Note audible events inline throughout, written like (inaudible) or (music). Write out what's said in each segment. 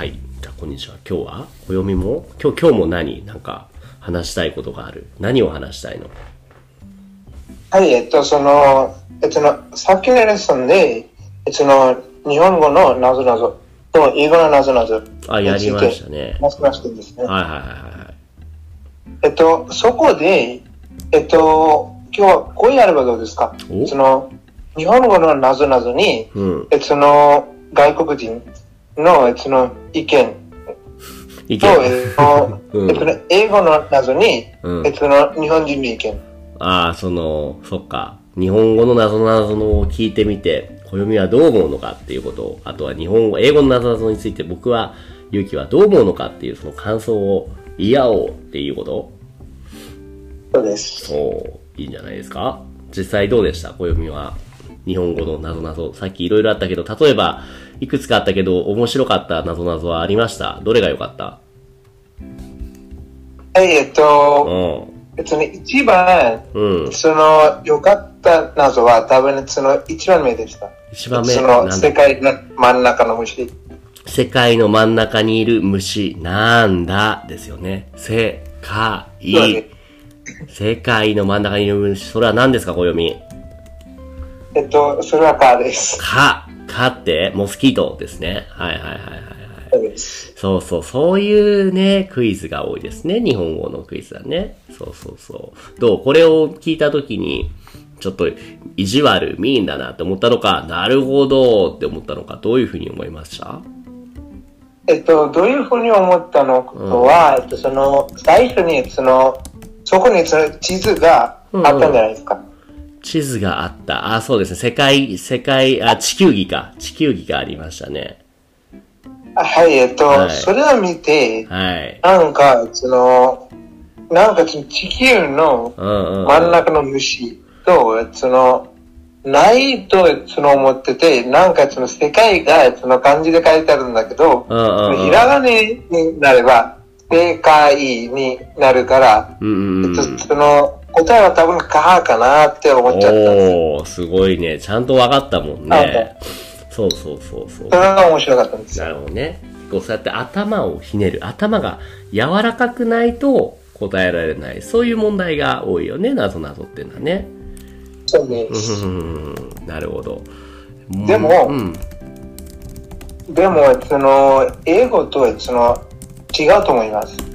はい。じゃあ、こんにちは。今日は暦も今日、今日も何？なんか、話したいことがある？何を話したいの？はい、えっと、その、えっとの、さっきのレッスンで、えっとの、日本語のなぞなぞと英語のなぞなぞあ、やりましたね。ですね。はいはいはいはい。えっと、そこで、えっと、今日はこうやればどうですか？お？その、日本語のなぞなぞに、うん。えっと、その、外国人の、えっと、その、意見意見。と、えっと、うん英語の謎に、うん日本人の意見。ああ、その、そっか。日本語の謎々のを聞いてみて、暦はどう思うのかっていうことを、あとは日本語、英語の謎々について僕は、ゆうきはどう思うのかっていうその感想を言い合おうっていうことそうです。そう、いいんじゃないですか？実際どうでした？暦は。日本語の謎々。さっきいろいろあったけど、例えば、いくつかあったけど、面白かった謎々はありましたどれが良かった？はい、えっうと、ん。えっとね、一番、うん。その、良かった謎は多分、その、一番目でした。一番目、その、世界の真ん中の虫。世界の真ん中にいる虫なんだ？ですよね。世界。世界の真ん中にいる虫、それは何ですか、暦。えっと、それはカーです。か、かって、モスキートですね。はいはいはいはいはい。そう。そうそう、いうね、クイズが多いですね。日本語のクイズだね。そうそうそう。どう？これを聞いたときに、ちょっと意地悪、ミーンだなって思ったのか、なるほどって思ったのか、どういうふうに思いました？えっと、どういうふうに思ったのとは、えっと、その、最初に、その、そこにその地図があったんじゃないですか。地図があった。あ、そうですね。世界、世界、あ、地球儀か。地球儀がありましたね。あはい、えっと、はいそれを見て、はい。なんか、その、なんかその地球のうんうんうん。真ん中の虫と、その、ないと、その思ってて、なんかその世界がその漢字で書いてあるんだけど、うんうんうんひらがねになれば、世界になるから、うんうんうん。えっと、その、答えは多分カーかなって思っちゃった。おー、すごいね。ちゃんと分かったもんね。そうそうそうそうそ。れが面白かったんです。なるほどね。こうそうやって頭をひねる。頭が柔らかくないと答えられない。そういう問題が多いよね。なぞなぞっていうのはね。そうです。うん、なるほど。でもうん。でも、その、英語と、その、違うと思います。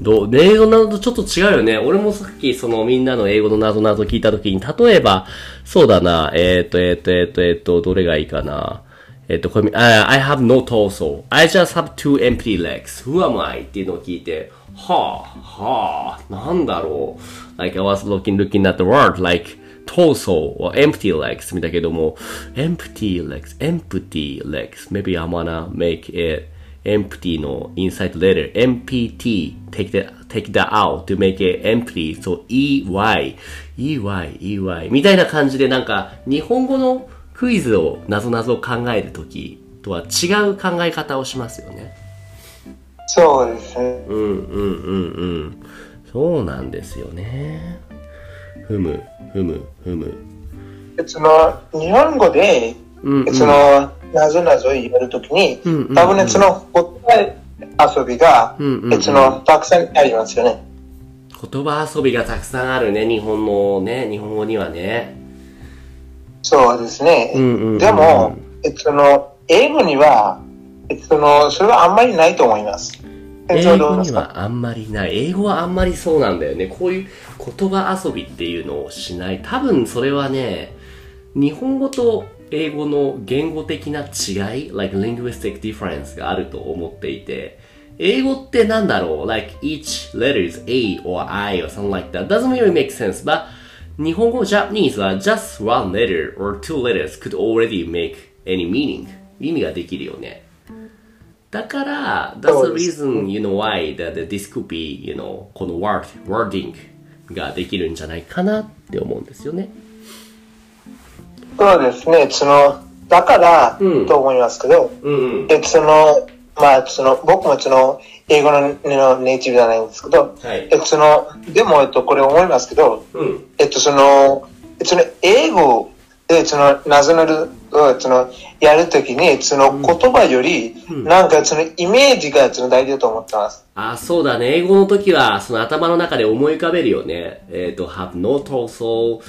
どう英語などとちょっと違うよね。俺もさっきそのみんなの英語の謎々聞いたときに、例えば、そうだな、えっ、と、えっ、と、えっ、と、えっ、と、どれがいいかな。えっ、と、これ、I have no torso. I just have two empty legs. Who am I? っていうのを聞いて、はあ、はあ、なんだろう。Like I was looking, looking at the word, like, torso or empty legs 見たけども、empty legs, empty legs. Maybe I wanna make it empty の inside letter, MPT, take that, take that out to make it empty. So, EY, EY, EY みたいな感じでなんか日本語のクイズをなぞなぞ考えるときとは違う考え方をしますよね。そうですね。うんうんうんうん。そうなんですよね。ふむ、ふむ、ふむ。その、日本語で、うんうんその、なぞなぞ言えるときに、多分ね、その、答え遊びが、うんうんうんその、たくさんありますよね。言葉遊びがたくさんあるね、日本のね、日本語にはね。そうですね。でも、えっとその、英語には、えっとその、それはあんまりないと思います。えっと英語にはあんまりない。英語はあんまりそうなんだよね。こういう言葉遊びっていうのをしない。多分それはね、日本語と英語の言語的な違い、like linguistic difference があると思っていて、英語ってなんだろう ?like each letter is A or I or something like that. Doesn't really make sense, but 日本語 Japanese は just one letter or two letters could already make any meaning. 意味ができるよね。だから、that's the reason, you know, why that this could be, you know, この word, wording ができるんじゃないかなって思うんですよね。そうですね。その、だから、うんと思いますけど、うんうん。えっとその、まあ、その、僕もその、英語ののネイティブじゃないんですけど、はいえっとその、でも、えっと、これ思いますけど、うん。えっと、その、えっとね、英語で、その、なぞなぞを、その、やるときに、その言葉より、なんかそのイメージがその大事だと思ってます。あ、そうだね。英語の時は、その頭の中で思い浮かべるよね。えっ、と、have no torso,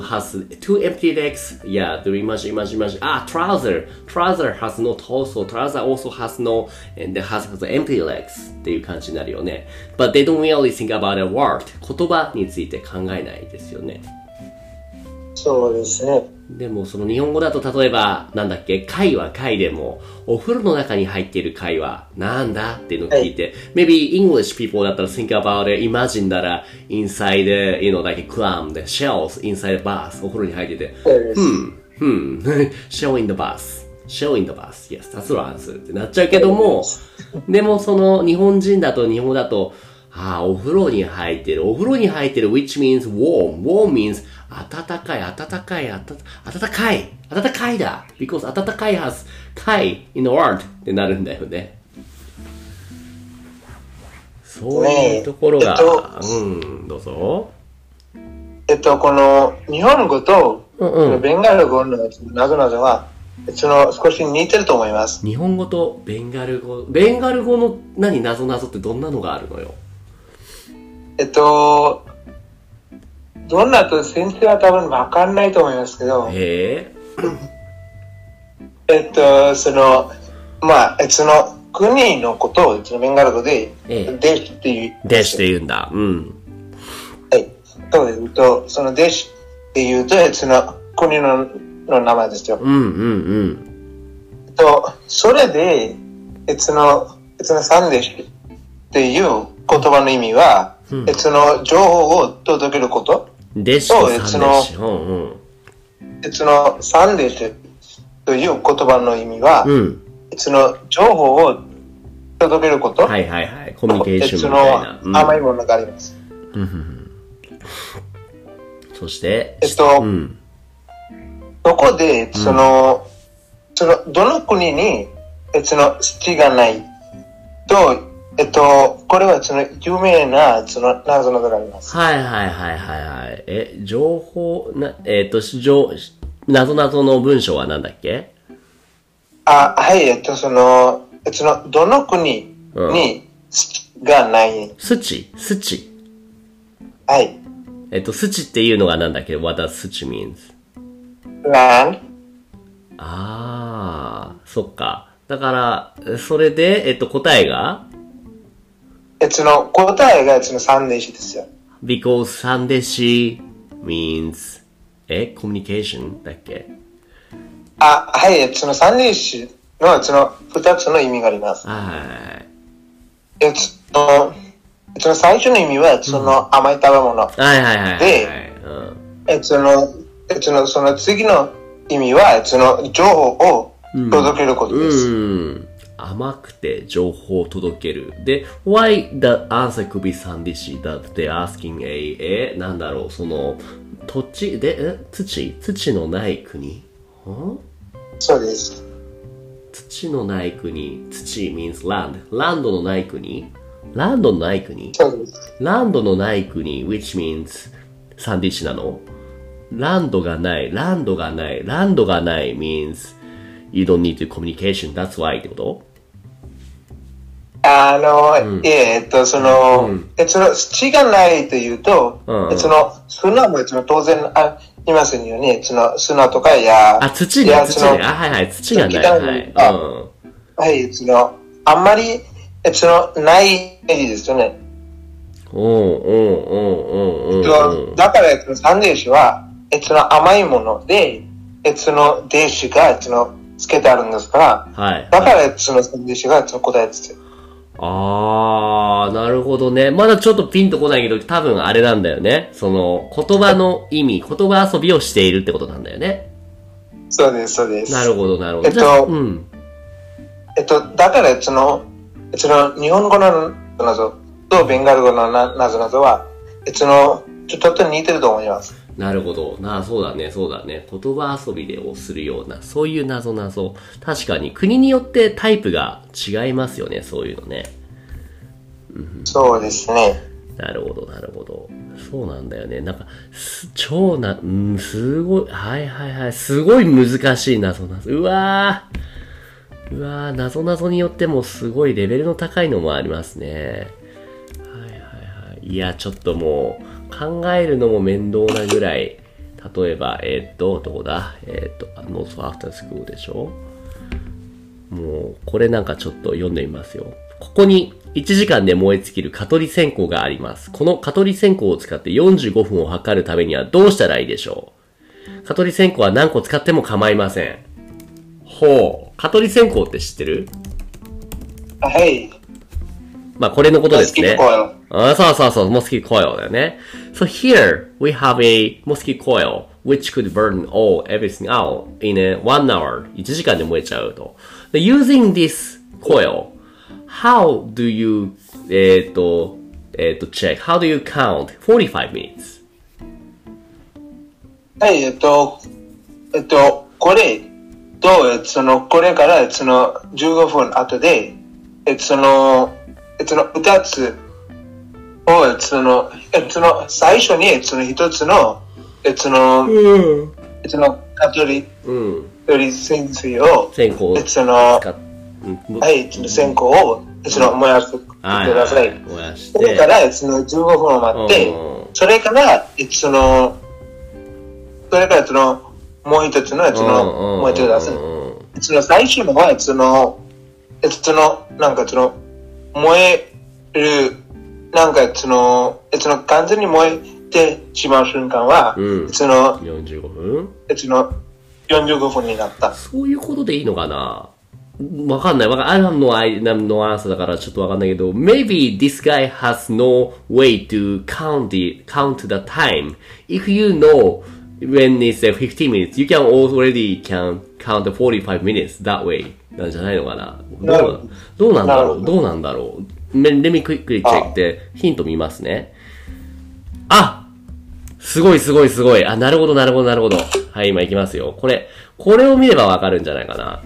has two empty legs. Yeah, the image, image, image. あ、trouser. trouser has no torso. trouser also has no, and has, has empty legs. っていう感じになるよね。But they don't really think about a word. 言葉について考えないですよね。そうですね。でもその日本語だと例えば、なんだっけ、貝は貝でも、お風呂の中に入っている貝はなんだっていうのを聞いて、maybe English people だったら think about it, imagine だら inside, you know, like clam, the shells inside the bath, お風呂に入ってて、そうです。hmm, shell in the bath. Shell in the bath. Yes, that's the answer. ってなっちゃうけども、でもその日本人だと日本語だと、ああ、お風呂に入ってる。お風呂に入ってる which means warm. warm means 暖かい、暖かい、暖かい、暖かいだ。because 暖かい has かい in the word ってなるんだよね。そういうところが、ねえっうん、どうぞ。えっと、この日本語と、うんうんベンガル語のなぞなぞは、その少し似てると思います。日本語とベンガル語、ベンガル語の何、なぞなぞってどんなのがあるのよ？えっと、どんなと先生は多分わかんないと思いますけど、へえ。(laughs) えっと、その、まあ、えその国のことを、そのベンガル語で、ええデシっていう。でして言うんだ。うん。はい。そうです。と、そのデシっていうと、その国のの名前ですよ。うんうんえっと、それで、えその、えそのサンデシっていう言葉の意味は、うんえその情報を届けること、うん。でしとそうさんでし。うんうん。えそのサンデシという言葉の意味は、うん。その情報を届けること、はいはいはい。コミュニケーションそみたいな。の甘いものがあります。うんそして、えっとうん。そこで、その、その、どの国に、えその、土がないと、えっと、これはその、有名な、その、謎のがあります。はいはいはいはいはい。え、情報、な、えっ、と、情、なぞなぞの文章はなんだっけ？あ、はい、えっと、その、えその、どの国に土がない、スチスチ。はい、えっと、スチっていうのがなんだっけ ?What does スチ means? land、ああ、そっか。だから、それで、えっと、答えが？えその、答えが、その、三電子ですよ。because サンデシ means え communication だっけ？あ、はい、えその、三電子の、その、二つの意味があります。はい。えその、その最初の意味は、その、甘い食べ物。はいはいはい。でうんえその、えその、その次の意味は、その、情報を届けることです。うん。甘くて情報を届ける。で、why the answer could be sandish that they're asking a, え、なんだろう、その、土地、で、え土土のない国んそうです。土のない国。土 means land. ランドのない国ランドのない国。ランドのない国 which means サンディッシュなのランドがない、ランドがない、ランドがない means you don't need to communication, that's why ってことあの、いえ、えっと、その、えその、土がないというと、うんえその、砂も、その、当然、ありませんよね。その、砂とかや、あ、土ね、いや、土ね。その、あ、はいはい、土がない。はい。はい、その、あんまり、えその、ないですよね。うん、うん、うん、うん、うん。とだから、その三電子は、えその甘いもので、えその電子が、その、つけてあるんですから、はい。だから、その三電子が、その答えですよ。あー、なるほどね。まだちょっとピンとこないけど、多分あれなんだよね。その、言葉の意味、言葉遊びをしているってことなんだよね。そうです、そうです。なるほど、なるほど。えっとうん。えっと、だから、その、その、日本語の謎とベンガル語のな謎々は、えその、ちょっと似てると思います。なるほど。なあ、そうだね、そうだね。言葉遊びでをするような、そういう謎謎。確かに、国によってタイプが違いますよね、そういうのね。そうですね。なるほど、なるほど。そうなんだよね。なんか、す超な、うん、すごい、はいはいはい、すごい難しい謎謎。うわー。うわー、謎謎によってもすごいレベルの高いのもありますね。はいはいはい。いや、ちょっともう、考えるのも面倒なぐらい、例えば、えーっと、どこだ？えーっと、ノースアフタースクールでしょ？もう、これなんかちょっと読んでみますよ。ここに1時間で燃え尽きる蚊取り線香があります。この蚊取り線香を使って45分を測るためにはどうしたらいいでしょう？蚊取り線香は何個使っても構いません。ほう。蚊取り線香って知ってる？はい。まあ、これのことですね。あそうそうそう、mosquito coil だよね。So here, we have a mosquito coil, which could burn all, everything out in a one hour. 1時間で燃えちゃうと。で using this coil, how do you, えっ、と、えっ、と、check, how do you count 45 minutes? はい、えっと、えっと、これと、えっと、その、これから、その、15分後で、えっと、その、えっと、その、二つを、えっと、その、えっと、その、最初に、えっと、その一つの、えっと、その、えっと、その、カトリ、うん。カトリ潜水を、線香をえっと、その、はい、その線香を、えっと、その、燃やしてくはいださい。燃やしそれて。から、えっと、その、15分を待って、うんそれから、えっと、その、それから、その、もう一つの、えっと、その、燃えてください。その最初のは、その、えっと、その、なんかその、燃える、なんかその、えっと、その、完全に燃えてしまう瞬間は、うんその、45分えっと、その、45分になった。そういうことでいいのかなわかんない。わかん I have no idea, no answer だからちょっとわかんないけど、maybe this guy has no way to count the, count the time. If you know when it's uh, 15 minutes, you can already can count the 45 minutes that way. なんじゃないのかなどうなどうなんだろう？どどうなんだろう？Let me quickly check ってヒント見ますね。あすごいすごいすごい。あ、なるほどなるほどなるほど。はい、今行きますよ。これ、これを見ればわかるんじゃないかな。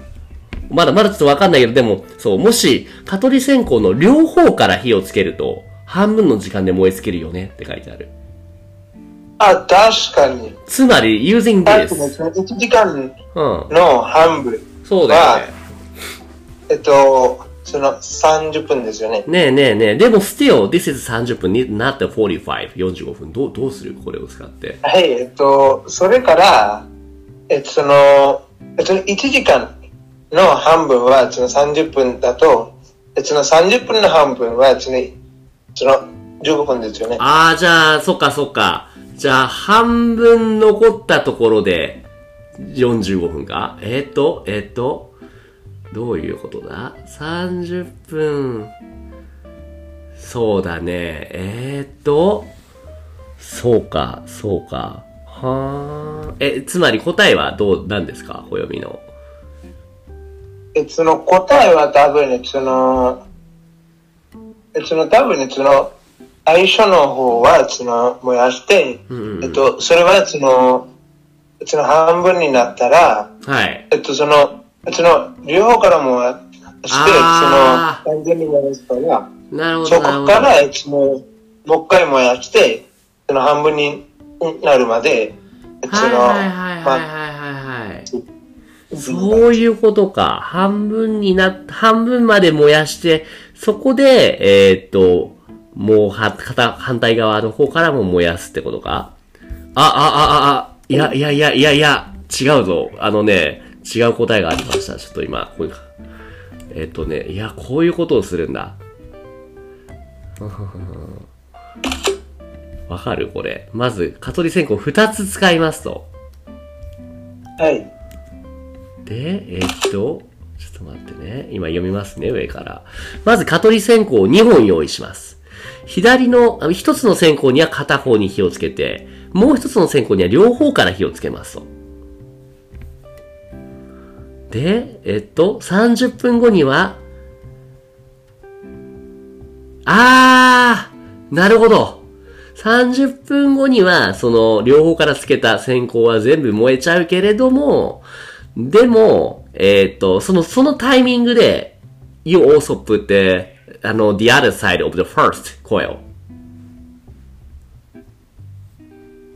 まだまだちょっとわかんないけど、でも、そう、もし、蚊取り線香の両方から火をつけると、半分の時間で燃え尽きるよねって書いてある。あ、確かに。つまり、using this. その1時間うん。の半分そうだよね。えっと、その30分ですよね。ねえねえねえ。でも、still, this is 30分、not the 45, 45分。どう、どうする？これを使って。はい、えっと、それから、えっと、その、えっと、1時間の半分は、その30分だと、えっと、その30分の半分は、その、その15分ですよね。あー、じゃあ、そっかそっか。じゃあ、半分残ったところで、45分か？えっ、と、えっ、と、どういうことだ ?30 分。そうだね。えっ、と、そうか、そうか。はー。え、つまり答えはどう、なんですか？暦の。えその答えは多分ね、その、えその多分ね、その、最初の方は、その、燃やして、うんうんうんえっと、それは、その、その半分になったら、はい。えっと、その、その、両方からもやして、その、完全に燃やすから、なるほそど、なるほど。こから、えっと、もう、もう一回燃やして、その半分になるまで、えっと、その、はいはいはいはいはいまあはいはい。そういうことか。半分にな、半分まで燃やして、そこで、えーっと、もうは、片、反対側の方からも燃やすってことかあ、あ、あ、あ、あ、いや、いや、いや、いや、いや、違うぞ。あのね、違う答えがありました。ちょっと今、こういうか。えーっとね、いや、こういうことをするんだ。(laughs) わかる？これ。まず、蚊取り線香2つ使いますと。はい。で、えーっと、ちょっと待ってね。今読みますね、上から。まず、蚊取り線香を2本用意します。左の、あ一つの線香には片方に火をつけて、もう一つの線香には両方から火をつけますと。で、えっと、30分後には、あー、なるほど。30分後には、その、両方からつけた線香は全部燃えちゃうけれども、でも、えっ、と、その、そのタイミングで、you also put the, あの、the other side of the first coil.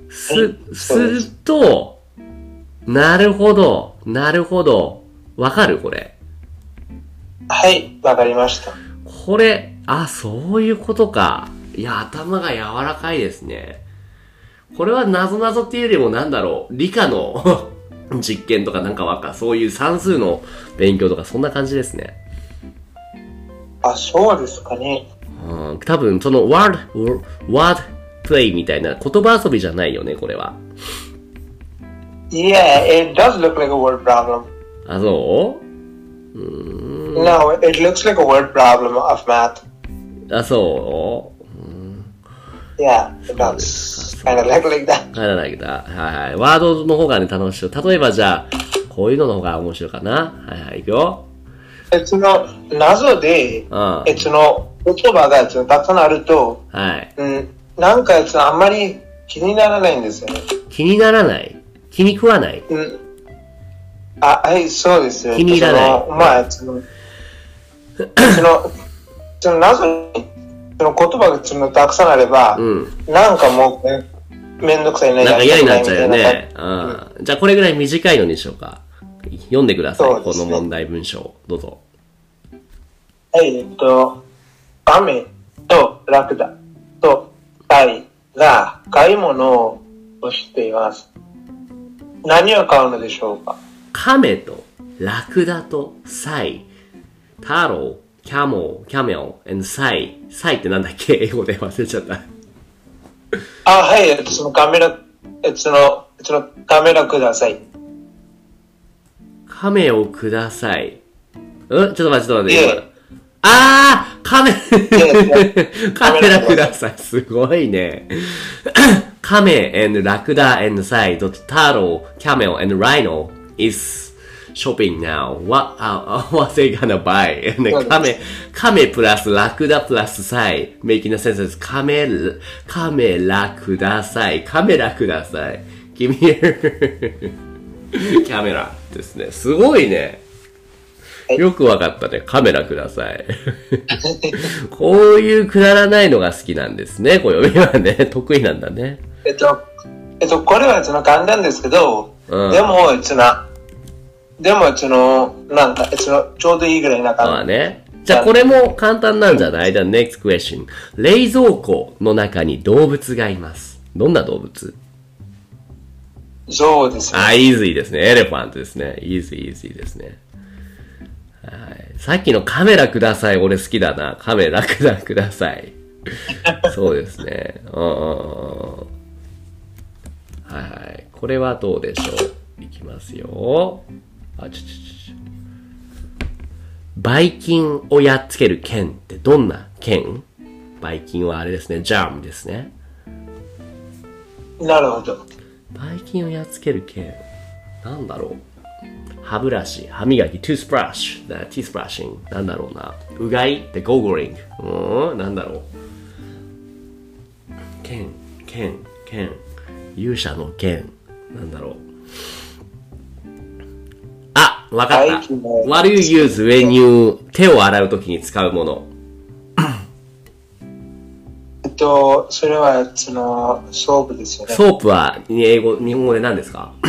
す、すると、なるほど、なるほど。わかる？これ。はい、わかりました。これ、あ、そういうことか。いや、頭が柔らかいですね。これは謎々っていうよりもなんだろう、理科の (laughs) 実験とかなんかわか、そういう算数の勉強とかそんな感じですね。あ、そうですかね。うん、多分そのワード、ワードプレイみたいな言葉遊びじゃないよね、これは。Yeah, it does look like a word problem. あ、そう？No, it looks like a word problem of math. あ、そう？Yeah, it does. Kind of like, like that. 帰らないけど、はいはい。ワードの方がね、楽しい。例えばじゃあ、こういうのの方が面白いかな？はいはい、いくよ。えその謎で、うん。えその言葉がたくさんあると、はい。うん、なんかあんまり気にならないんですよね。気にならない？気に食わない？うん。あ、はい、そうですよ。気に入らないそのまあ、その、その、その謎に、その言葉がそのたくさんあれば、うん。なんかもう、ね、めんどくさいね。なんか嫌になっちゃうよねうん。じゃあこれぐらい短いのにしようか。読んでください。ねこの問題文章。どうぞ。はい、えっと、雨とラクダとタイが買い物をしています。何を買うのでしょうか？亀とラクダとサイ、タロウ、キャモ、キャメル、and サイ。サイってなんだっけ？(laughs) 英語で忘れちゃった。あ、はい、えっと、そのカメラ、えっと、その、そのカメラください。亀をください。うんちょっと待って、ちょっと待って。いえ今あーカメ、えカメラください。すごいね。(laughs) 亀 and ラクダ and サイ、turtle, camel and rhino is shopping now. What, uh, what they gonna buy? です亀、亀プラスラクダプラスサイ。making a sense 亀、亀ラください。カメラください。君、キャメラですね。すごいね。よくわかったね。カメラください。こういうくだらないのが好きなんですね。暦はね。得意なんだね。えっと、えっと、これはその簡単ですけど、うんでも、その、でも、その、なんか、その、ちょうどいいぐらいなま感あね。じゃあこれも簡単なんじゃない ?The next question. 冷蔵庫の中に動物がいます。どんな動物？じ。そうですね。あ、イージーですね。エレファントですね。イージーイージーですね。はい。さっきのカメラください。俺好きだな。カメラくだください。(laughs) そうですね。うんうんうんうん。はいはい。これはどうでしょう？いきますよ。あ、ちょちょちょ。ばい菌をやっつける剣ってどんな剣？ばい菌はあれですね。ジャームですね。なるほど。ばい菌をやっつける剣。なんだろう？歯ブラシ、歯磨き、 toothbrush、 teeth brushing。なんだろうな。うがい？で gargling。うーん、なんだろう。剣、剣、剣。勇者の剣。なんだろう。あ、わかった What do you use when you 手を洗うときに使うもの。えっと、それは、その、 soap ですよね。 soap は英語、日本語で何ですか？(clears throat)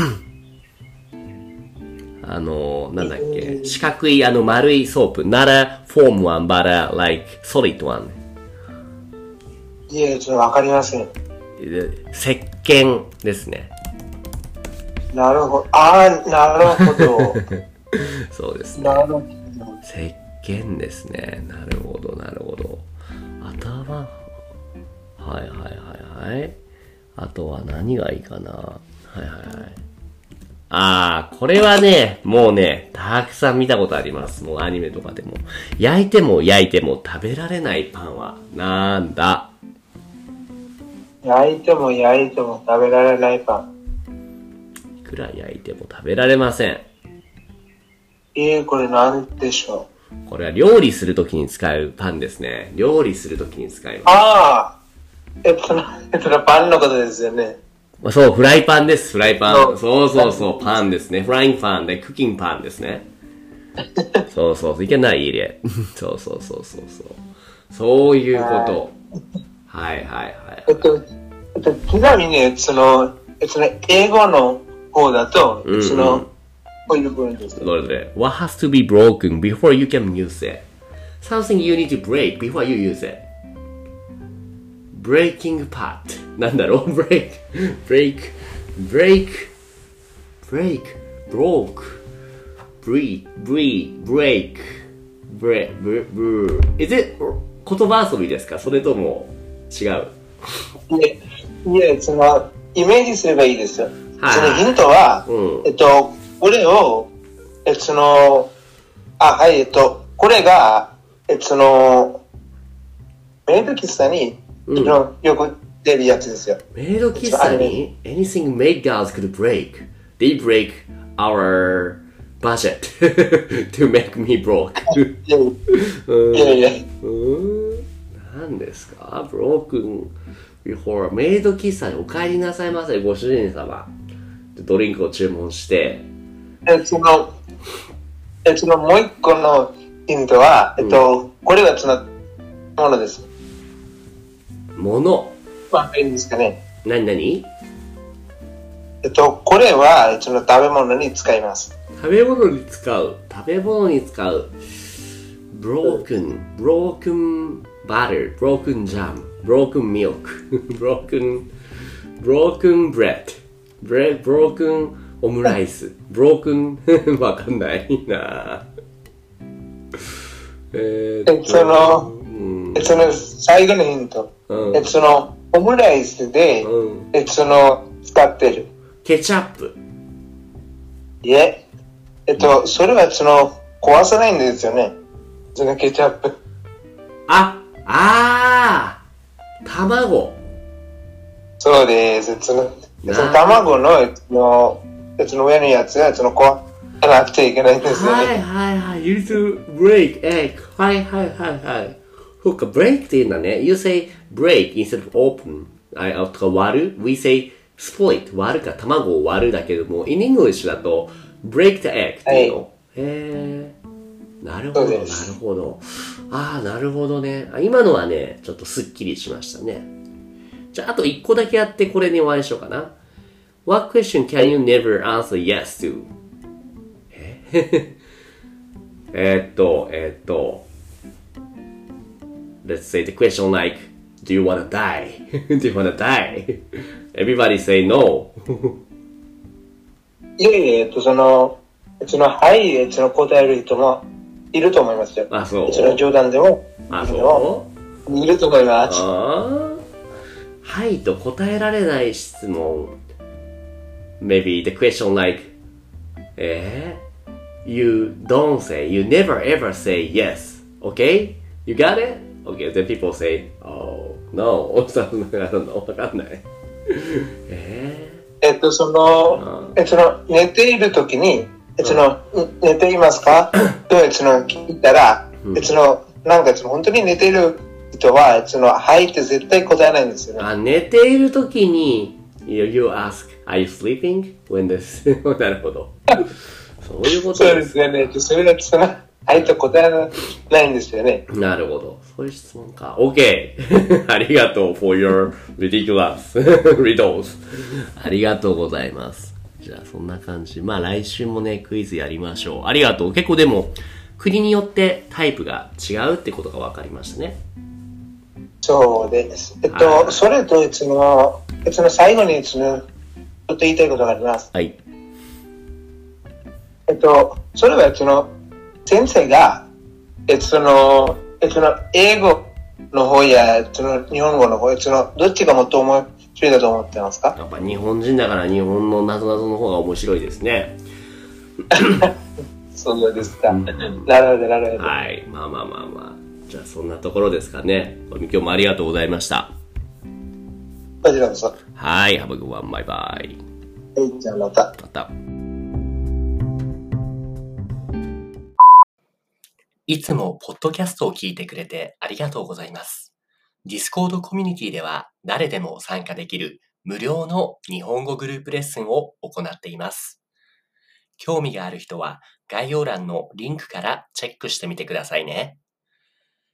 あの、なんだっけ、四角いあの丸い soap。not a foam one, but a like solid one. いえ、ちょっとわかりません。で石鹸ですね。なるほど。ああ、なるほど。(laughs) そうですね。なるほど。石鹸ですね。なるほど、なるほど。頭、はいはいはいはい。あとは何がいいかな。はいはいはい。ああ、これはね、もうね、たくさん見たことあります。もうアニメとかでも。焼いても焼いても食べられないパンはなんだ？焼いても焼いても食べられないパン。いくら焼いても食べられません。えー、これなんでしょう？これは料理するときに使うパンですね。料理するときに使います。ああえっと、えっと、パンのことですよね。まあそう、フライパンです、フライパン。そうそうそうパンですね。フライングパンで、クッキングパンですね。(laughs) そうそうそう、いけない入れ。(laughs) そうそうそうそうそう。そういうこと。はいはいはいえっと、えっと、ちなみに、その、えその英語の方だと、うんうんその、こういう部分です。どれどれ ?What has to be broken before you can use it? Something you need to break before you use it. Breaking part. なんだろう ?break, break, break, break, broke, break, break, break, break, break. Is it 言葉遊びですかそれとも違ういえ、いえ、その、イメージすればいいですよ。はいそのヒントは、うん。えっと、これを、えその、あ、はい、えっと、これが、えその、メイド喫茶に、うん。よく出るやつですよ。メイド喫茶に anything maid girls could break. They break our budget (laughs) to make me broke. (laughs) いやいや何ですか？ブロークン before メイド喫茶にお帰りなさいませご主人様ドリンクを注文して。えその、えそのもう一個のヒントは、えっと、これはそのものです。ものまあ、いいんですかね。何何？えっと、これは、その食べ物に使います。食べ物に使う。食べ物に使う。broken broken butter broken jam broken milk (laughs) broken broken bread bread broken オムライス broken (laughs) わかんないな。えーっとえそのうん。えその最後のヒント。うん。えそのオムライスで、うん。えその使ってる。ケチャップ。いえ、えっと、それはその壊さないんですよね。そのケチャップ。ああー。卵そうです。そのなその卵ののえその上のやつはその壊さなくちゃいけないんですよはいね。はいはい。You to break egg. はいはいはいはい。そうか、break って言うんだね。You say break instead of open. あ、あとか割る ?We say split. 割るか卵を割るだけども、in English だと break the egg っていうの。へー。なるほど、なるほど。ああ、なるほどね。あ今のはね、ちょっとスッキリしましたね。じゃあ、あと一個だけやってこれに終わりにしようかな。What question can you never answer yes to? えーっと、えーっと、Let's say the question like, Do you wanna die? Do you wanna die? Everybody say no. いえいえ、えっと、その、その、はい、えその答える人もいると思いますよ。あ、そう。その冗談でも、あ、でそもいると思いうます。あーはいと答えられない質問。Maybe the question like, えー You don't say, you never ever say yes. Okay? You got it? Okay, then people say, oh, no. そんなのわかんない。ええっと、その、えその、寝ているときに、えその、ん寝ていますかと、えその、聞いたら、えその、なんか、その、本当に寝ている人は、その、はいって絶対答えないんですよね。ーあ、寝ているときに、you, you ask, are you sleeping? When this, (laughs) なるほど。そういうことそうですよね。それだと、その、はいと答えないんですよね。なるほど。そういう質問か。OK! (laughs) ありがとう for your ridiculous (laughs) riddles. ありがとうございます。じゃあそんな感じ。まあ来週もね、クイズやりましょう。ありがとう。結構でも、国によってタイプが違うってことが分かりましたね。そうです。えっはいと、それと、その、その最後に、その、ちょっと言いたいことがあります。はい。えっと、それはその先生が、えっと、その、えっと、その英語の方やその日本語の方やそのどっちがもっと面白いだと思ってますか？やっぱ日本人だから日本のなぞなぞの方が面白いですね。(laughs) そうですか。うんなるほど、なるほど。はい。まあまあまあまあ。じゃあそんなところですかね。今日もありがとうございました。こちらこそ。ははい。Have a good one. Bye bye. い、じゃあまた。また。いつもポッドキャストを聞いてくれてありがとうございます。Discord コミュニティでは誰でも参加できる無料の日本語グループレッスンを行っています。興味がある人は概要欄のリンクからチェックしてみてくださいね。